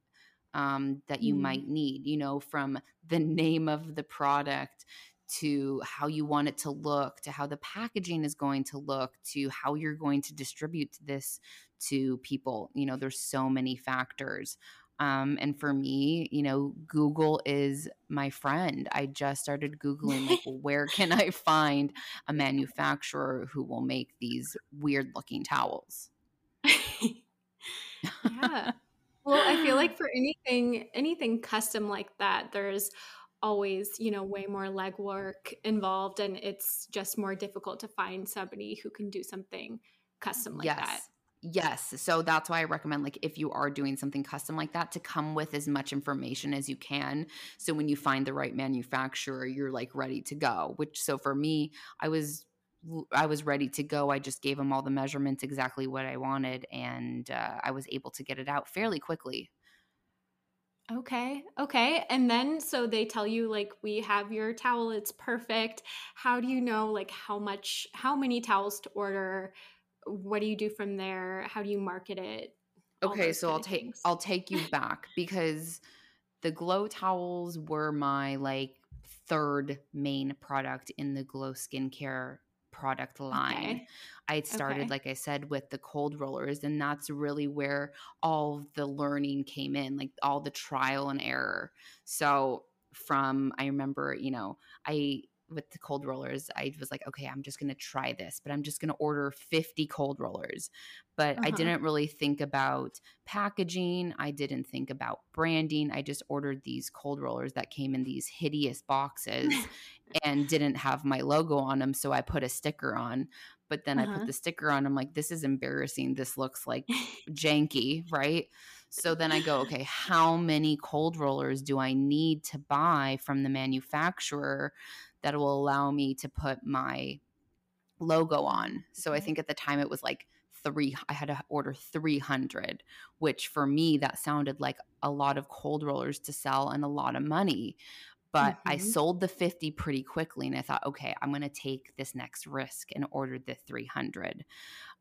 um, that you mm. might need, you know, from the name of the product to how you want it to look, to how the packaging is going to look, to how you're going to distribute this to people. You know, there's so many factors. Um, and for me, you know, Google is my friend. I just started Googling, like, [LAUGHS] where can I find a manufacturer who will make these weird looking towels? [LAUGHS] yeah. Well, I feel like [LAUGHS] for anything anything custom like that, there's always, you know, way more legwork involved and it's just more difficult to find somebody who can do something custom like yes. that. Yes. So that's why I recommend, like, if you are doing something custom like that, to come with as much information as you can. So when you find the right manufacturer, you're like ready to go. Which, so for me, I was. I was ready to go. I just gave them all the measurements exactly what I wanted, and uh, I was able to get it out fairly quickly. Okay. Okay. And then so they tell you like we have your towel, it's perfect. How do you know like how much how many towels to order? What do you do from there? How do you market it? All Okay, so I'll take things. I'll take you back [LAUGHS] because the glow towels were my like third main product in the glow skincare product line. Okay. I started, Okay. like I said, with the cold rollers, and that's really where all the learning came in, like all the trial and error. So, from I remember, you know, I with the cold rollers, I was like, okay, I'm just going to try this, but I'm just going to order 50 cold rollers. But I Uh-huh. didn't really think about packaging. I didn't think about branding. I just ordered these cold rollers that came in these hideous boxes [LAUGHS] and didn't have my logo on them. So I put a sticker on. But then I Uh-huh. put the sticker on. I'm like, this is embarrassing. This looks like [LAUGHS] janky, right? So then I go, okay, how many cold rollers do I need to buy from the manufacturer that will allow me to put my logo on? So I think at the time it was like three, I had to order 300, which for me, that sounded like a lot of cold rollers to sell and a lot of money. But I Mhm. sold the 50 pretty quickly and I thought, okay, I'm going to take this next risk and ordered the 300.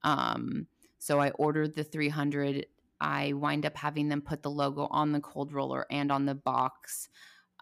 Um, so I ordered the 300. I wind up having them put the logo on the cold roller and on the box.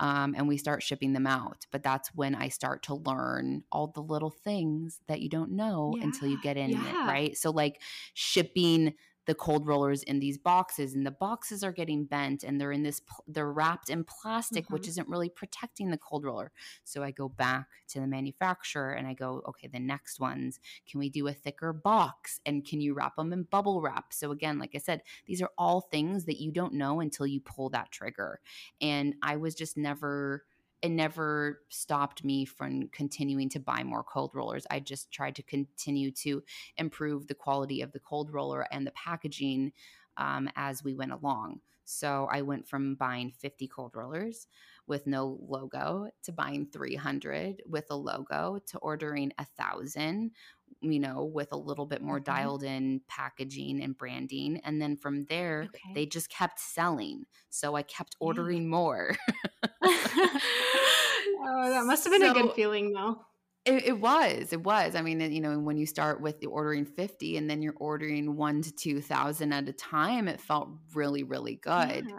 Um, and we start shipping them out. But that's when I start to learn all the little things that you don't know until you get in it, right? So, like shipping the cold rollers in these boxes, and the boxes are getting bent and they're in this they're wrapped in plastic, which Mhm. isn't really protecting the cold roller. So, I go back to the manufacturer and I go, okay, the next ones, can we do a thicker box? And can you wrap them in bubble wrap? So, again, like I said, these are all things that you don't know until you pull that trigger. And I was just never, it never stopped me from continuing to buy more cold rollers. I just tried to continue to improve the quality of the cold roller and the packaging um, as we went along. So I went from buying 50 cold rollers with no logo to buying 300 with a logo to ordering a thousand you know with a little bit more Mhm. dialed in packaging and branding and then from there Okay. they just kept selling so i kept Yeah. ordering more [LAUGHS] oh, that must have been a good feeling though. It, it was. It was. I mean, you know, when you start with the ordering 50 and then you're ordering one to 2,000 at a time, it felt really, really good. Yeah.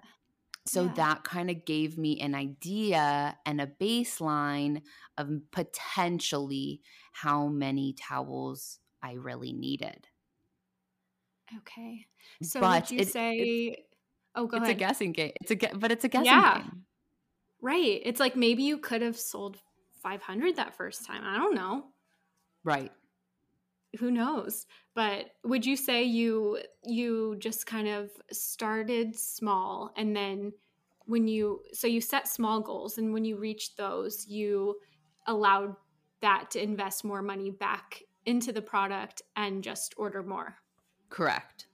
So Yeah. that kind of gave me an idea and a baseline of potentially how many towels I really needed. Okay. So but would you it- it's- say Oh, go it's ahead. a guessing game. It's a but it's a guessing game. Yeah. game. Right. It's like maybe you could have sold 500 that first time. I don't know. Right. Who knows? But would you say you you just kind of started small and then when you so you set small goals and when you reached those you allowed that to invest more money back into the product and just order more. Correct.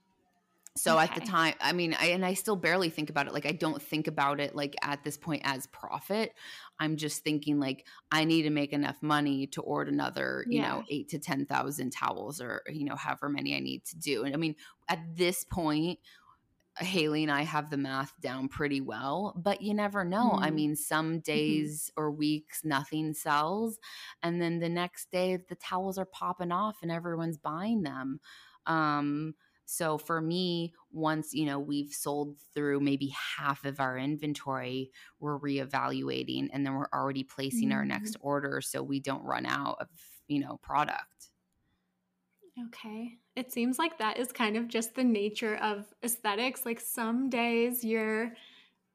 So at the time, I mean, I, and I still barely think about it. Like, I don't think about it like at this point as profit. I'm just thinking like I need to make enough money to order another, you know, eight to ten thousand towels or you know however many I need to do. And I mean, at this point, Haley and I have the math down pretty well, but you never know. I Mhm. mean, some days or weeks nothing sells, and then the next day the towels are popping off and everyone's buying them. Um, so for me, once you know we've sold through maybe half of our inventory, we're reevaluating, and then we're already placing our Mm. next order so we don't run out of you know product. Okay. It seems like that is kind of just the nature of aesthetics. Like some days you're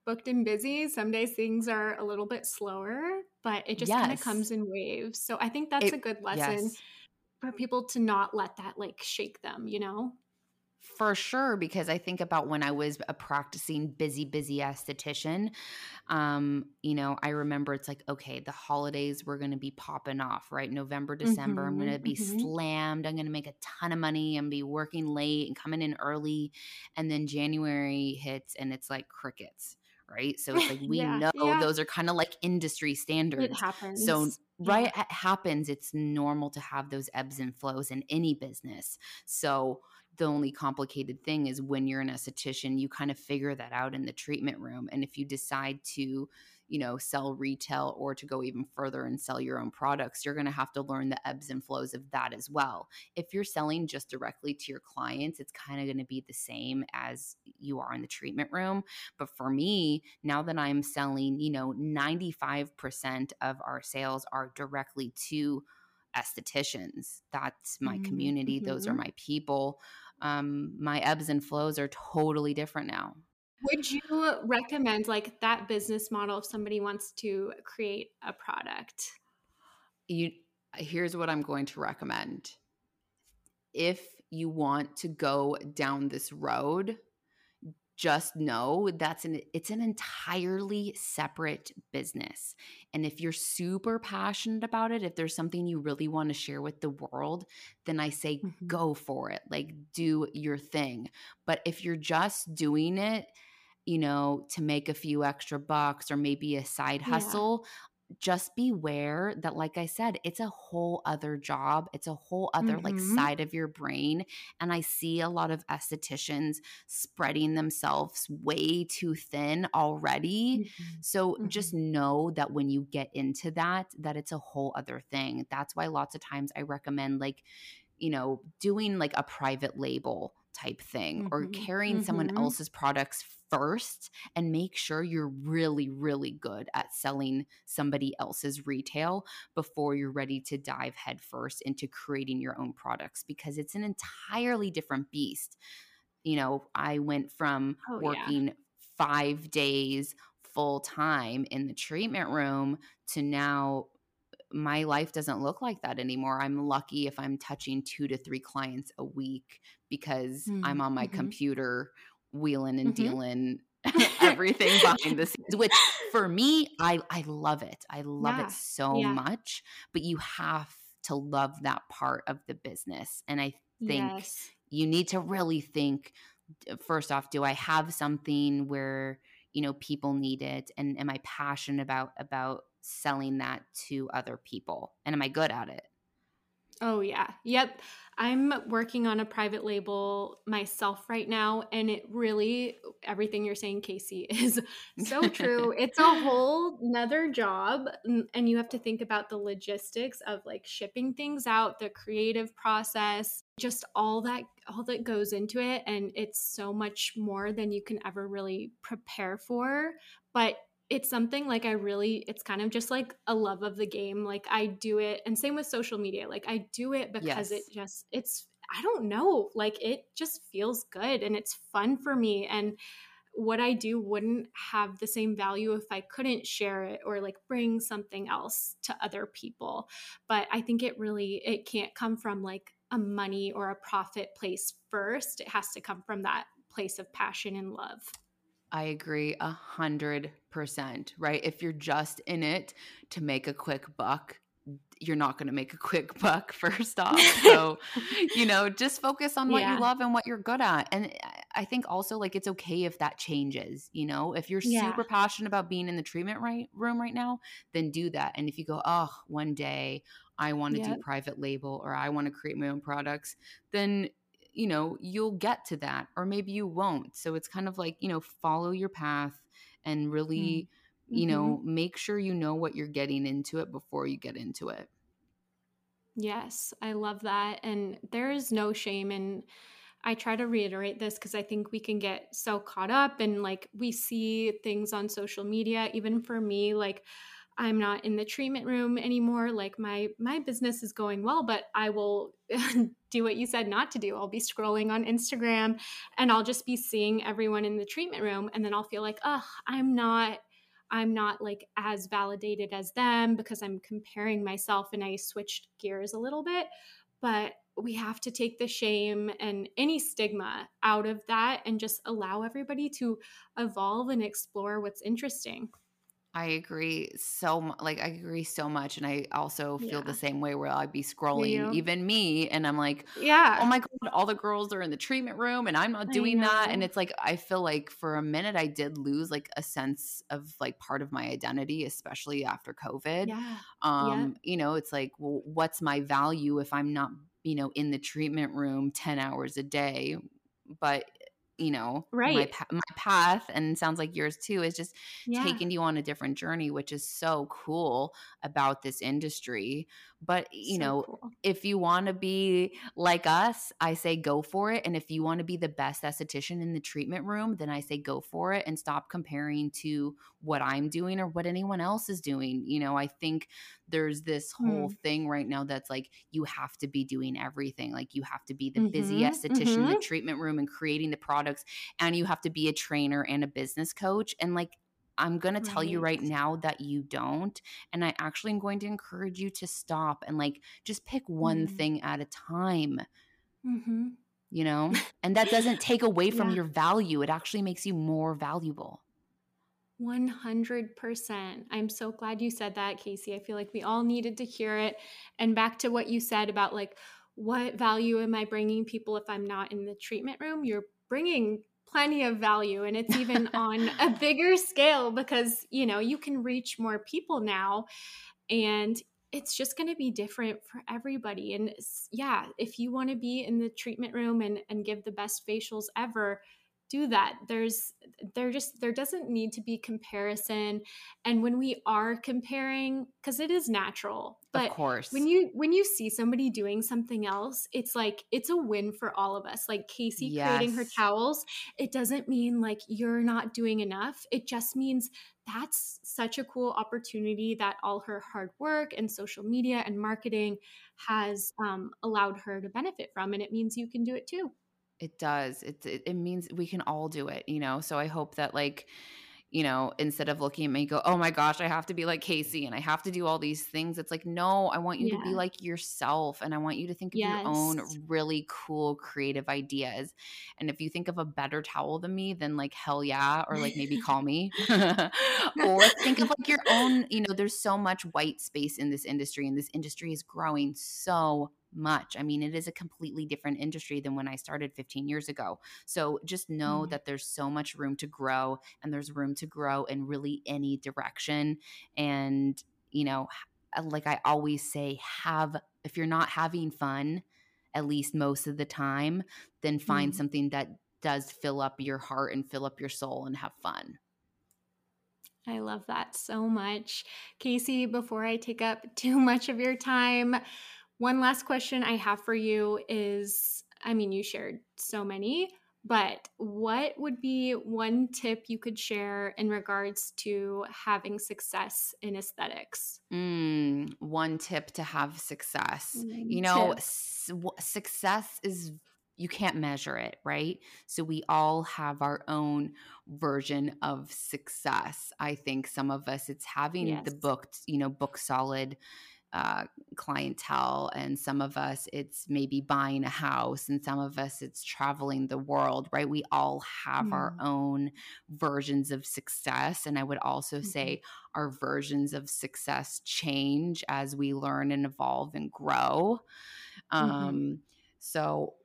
booked and busy, some days things are a little bit slower, but it just kind of comes in waves. So I think that's It- a good lesson Yes. for people to not let that like shake them, you know? For sure, because I think about when I was a practicing busy, busy esthetician. Um, you know, I remember it's like, okay, the holidays were going to be popping off, right? November, December, mm-hmm, I'm going to be mm-hmm. slammed. I'm going to make a ton of money and be working late and coming in early. And then January hits and it's like crickets, right? So it's like [LAUGHS] we yeah, know yeah. those are kind of like industry standards. It happens. So right it happens. It's normal to have those ebbs and flows in any business. So the only complicated thing is when you're an esthetician, you kind of figure that out in the treatment room. And if you decide to you know, sell retail or to go even further and sell your own products, you're going to have to learn the ebbs and flows of that as well. If you're selling just directly to your clients, it's kind of going to be the same as you are in the treatment room. But for me, now that I'm selling, you know, 95% of our sales are directly to estheticians. That's my mm-hmm. community, those are mm-hmm. my people. Um, my ebbs and flows are totally different now. Would you recommend like that business model if somebody wants to create a product? You here's what I'm going to recommend. If you want to go down this road, just know that's an it's an entirely separate business. And if you're super passionate about it, if there's something you really want to share with the world, then I say mm-hmm. go for it. Like do your thing. But if you're just doing it you know, to make a few extra bucks or maybe a side hustle. Just beware that, like I said, it's a whole other job. It's a whole other mm-hmm. like side of your brain. And I see a lot of estheticians spreading themselves way too thin already. Mm-hmm. So mm-hmm. just know that when you get into that, that it's a whole other thing. That's why lots of times I recommend like, you know, doing like a private label type thing or mm-hmm. carrying someone mm-hmm. else's products first and make sure you're really, really good at selling somebody else's retail before you're ready to dive headfirst into creating your own products because it's an entirely different beast. You know, I went from oh, working yeah. five days full time in the treatment room to now my life doesn't look like that anymore. I'm lucky if I'm touching two to three clients a week because mm-hmm. I'm on my mm-hmm. computer wheeling and mm-hmm. dealing [LAUGHS] [LAUGHS] everything behind the scenes which for me i i love it i love yeah. it so yeah. much but you have to love that part of the business and i think yes. you need to really think first off do i have something where you know people need it and am i passionate about about selling that to other people and am i good at it Oh, yeah. Yep. I'm working on a private label myself right now. And it really, everything you're saying, Casey, [LAUGHS] is so true. [LAUGHS] it's a whole nother job. And you have to think about the logistics of like shipping things out, the creative process, just all that all that goes into it and it's so much more than you can ever really prepare for but it's something like I really, it's kind of just like a love of the game. Like I do it, and same with social media. Like I do it because yes. it just, it's, I don't know, like it just feels good and it's fun for me. And what I do wouldn't have the same value if I couldn't share it or like bring something else to other people. But I think it really, it can't come from like a money or a profit place first. It has to come from that place of passion and love. I agree a hundred percent, right? If you're just in it to make a quick buck, you're not going to make a quick [LAUGHS] buck first off. So, [LAUGHS] you know, just focus on what yeah. you love and what you're good at. And I think also like it's okay if that changes, you know, if you're yeah. super passionate about being in the treatment right room right now, then do that. And if you go, oh, one day I want to yep. do private label or I want to create my own products, then you know, you'll get to that or maybe you won't. So it's kind of like, you know, follow your path and really, mm-hmm. you know, make sure you know what you're getting into it before you get into it. Yes, I love that. And there is no shame in I try to reiterate this because I think we can get so caught up and like we see things on social media, even for me, like I'm not in the treatment room anymore. Like my my business is going well, but I will [LAUGHS] do what you said not to do. I'll be scrolling on Instagram and I'll just be seeing everyone in the treatment room and then I'll feel like, "Oh, I'm not I'm not like as validated as them because I'm comparing myself and I switched gears a little bit." But we have to take the shame and any stigma out of that and just allow everybody to evolve and explore what's interesting. I agree so much. Like I agree so much, and I also feel Yeah. the same way where I'd be scrolling, even me, and I'm like, yeah, oh my god, all the girls are in the treatment room, and I'm not doing that. And it's like I feel like for a minute I did lose like a sense of like part of my identity, especially after COVID. Yeah. Um, you know, it's like, well, what's my value if I'm not, you know, in the treatment room ten hours a day? But you know, my Right. pa- my path, and sounds like yours too, is just Yeah. taking you on a different journey, which is so cool about this industry. But, you So know, cool. if you want to be like us, I say go for it. And if you want to be the best esthetician in the treatment room, then I say go for it and stop comparing to what I'm doing or what anyone else is doing. You know, I think there's this whole Mm. thing right now that's like you have to be doing everything. Like you have to be the busy Mhm. esthetician in the treatment room and creating the products, and you have to be a trainer and a business coach. And like, I'm going to tell you right Right. now that you don't. And I actually am going to encourage you to stop and like just pick one Mm. thing at a time, Mhm. you know? [LAUGHS] And that doesn't take away from Yeah. your value, it actually makes you more valuable. 100%. I'm so glad you said that, Casey. I feel like we all needed to hear it. And back to what you said about like, what value am I bringing people if I'm not in the treatment room? You're bringing plenty of value. And it's even [LAUGHS] on a bigger scale because, you know, you can reach more people now. And it's just going to be different for everybody. And yeah, if you want to be in the treatment room and, and give the best facials ever, do that. There's there just there doesn't need to be comparison. And when we are comparing, because it is natural, but of course. when you when you see somebody doing something else it's like it's a win for all of us like casey creating her towels it doesn't mean like you're not doing enough it just means that's such a cool opportunity that all her hard work and social media and marketing has um, allowed her to benefit from and it means you can do it too It does. It, it it means we can all do it, you know. So I hope that like, you know, instead of looking at me go, "Oh my gosh, I have to be like Casey and I have to do all these things." It's like, "No, I want you to be like yourself and I want you to think of your own really cool creative ideas." And if you think of a better towel than me, then like hell yeah, or like maybe call [LAUGHS] me. [LAUGHS] or think of like your own, you know, there's so much white space in this industry and this industry is growing so much. I mean, it is a completely different industry than when I started 15 years ago. So just know Mm. that there's so much room to grow and there's room to grow in really any direction. And, you know, like I always say, have, if you're not having fun, at least most of the time, then find Mm. something that does fill up your heart and fill up your soul and have fun. I love that so much. Casey, before I take up too much of your time, one last question I have for you is I mean, you shared so many, but what would be one tip you could share in regards to having success in aesthetics? Mm, one tip to have success. You know, success is you can't measure it, right? So we all have our own version of success. I think some of us it's having the Yes. booked, you know, book solid uh, clientele, and some of us it's maybe buying a house, and some of us it's traveling the world, right? We all have our Mm. own versions of success. And I would also Mhm. say our versions of success change as we learn and evolve and grow. Mhm. Um, so,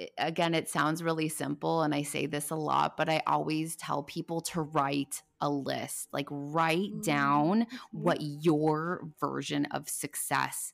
uh, again, it sounds really simple, and I say this a lot, but I always tell people to write a list. Like, write mm. down what your version of success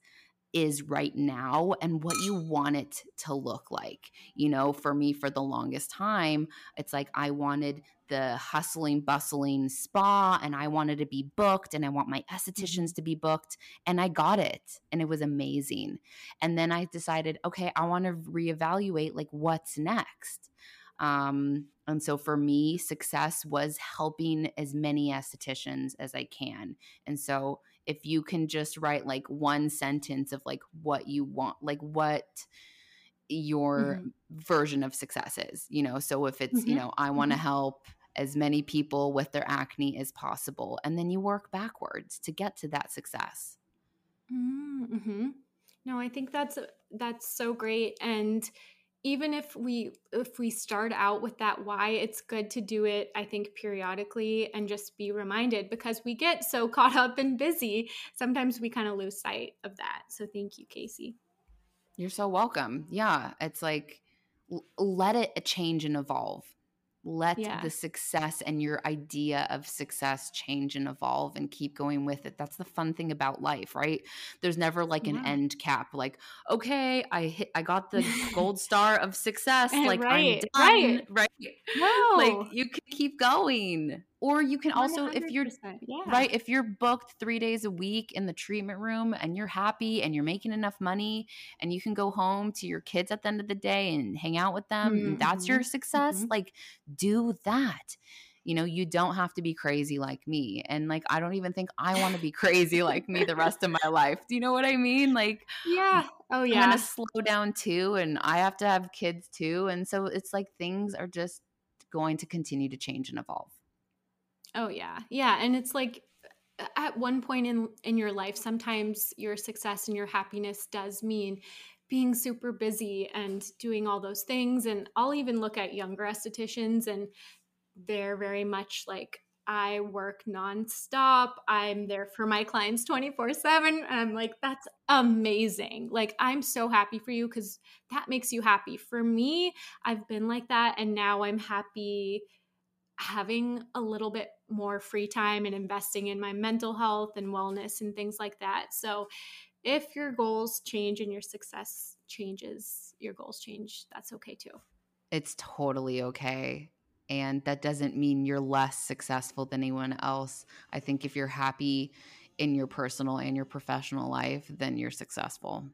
is right now and what you want it to look like. You know, for me, for the longest time, it's like I wanted the hustling, bustling spa and I wanted to be booked and I want my mm-hmm. estheticians to be booked. And I got it and it was amazing. And then I decided, okay, I want to reevaluate like what's next. Um, and so for me, success was helping as many estheticians as I can. And so if you can just write like one sentence of like what you want, like what your Mhm. version of success is, you know. So if it's, you Mhm. know, I want to Mhm. help as many people with their acne as possible, and then you work backwards to get to that success. Mm-hmm. No, I think that's that's so great and even if we if we start out with that why it's good to do it i think periodically and just be reminded because we get so [LAUGHS] caught up and busy. Sometimes we kind of lose sight of that. So thank you casey. You're so welcome. Yeah it's like let it change and evolve let yeah. the success and your idea of success change and evolve and keep going with it that's the fun thing about life right there's never like an end cap like okay i hit i got the [LAUGHS] gold star of success eh, like right, i'm done right, [LAUGHS] right? No. like you can keep going or you can also if you're yeah. right if you're booked three days a week in the treatment room and you're happy and you're making enough money and you can go home to your kids at the end of the day and hang out with them mm-hmm. that's your mm-hmm. success mm-hmm. like do that you know you don't have to be crazy like me and like i don't even think i want to be crazy like me the rest of my life do you know what i mean like yeah oh yeah i'm gonna slow down too and i have to have kids too and so it's like things are just going to continue to change and evolve Oh yeah. Yeah, and it's like at one point in in your life sometimes your success and your happiness does mean being super busy and doing all those things and I'll even look at younger estheticians and they're very much like I work nonstop. I'm there for my clients 24 7. And I'm like, that's amazing. Like, I'm so happy for you because that makes you happy. For me, I've been like that. And now I'm happy having a little bit more free time and investing in my mental health and wellness and things like that. So, if your goals change and your success changes, your goals change, that's okay too. It's totally okay. And that doesn't mean you're less successful than anyone else. I think if you're happy in your personal and your professional life, then you're successful.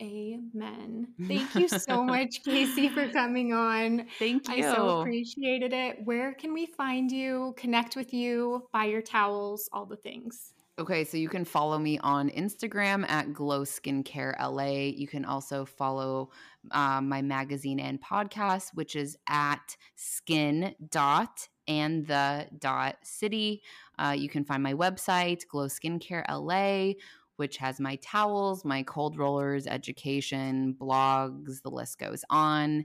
Amen. Thank you [LAUGHS] so much, Casey, for coming on. Thank you. I so appreciated it. Where can we find you, connect with you, buy your towels, all the things? Okay, so you can follow me on Instagram at Glow Skincare LA. You can also follow um, my magazine and podcast, which is at skin dot and the dot city. Uh, you can find my website, Glow Skincare LA which has my towels, my cold rollers, education, blogs, the list goes on.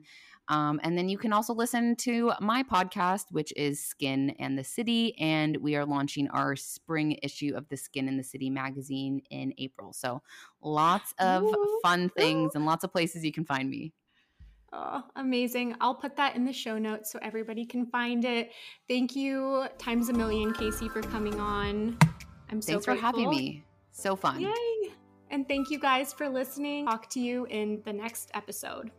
Um, and then you can also listen to my podcast, which is Skin and the City. And we are launching our spring issue of the Skin and the City magazine in April. So lots of ooh, fun things ooh. and lots of places you can find me. Oh, amazing. I'll put that in the show notes so everybody can find it. Thank you times a million, Casey, for coming on. I'm so Thanks grateful. for having me. So fun. Yay. And thank you guys for listening. Talk to you in the next episode.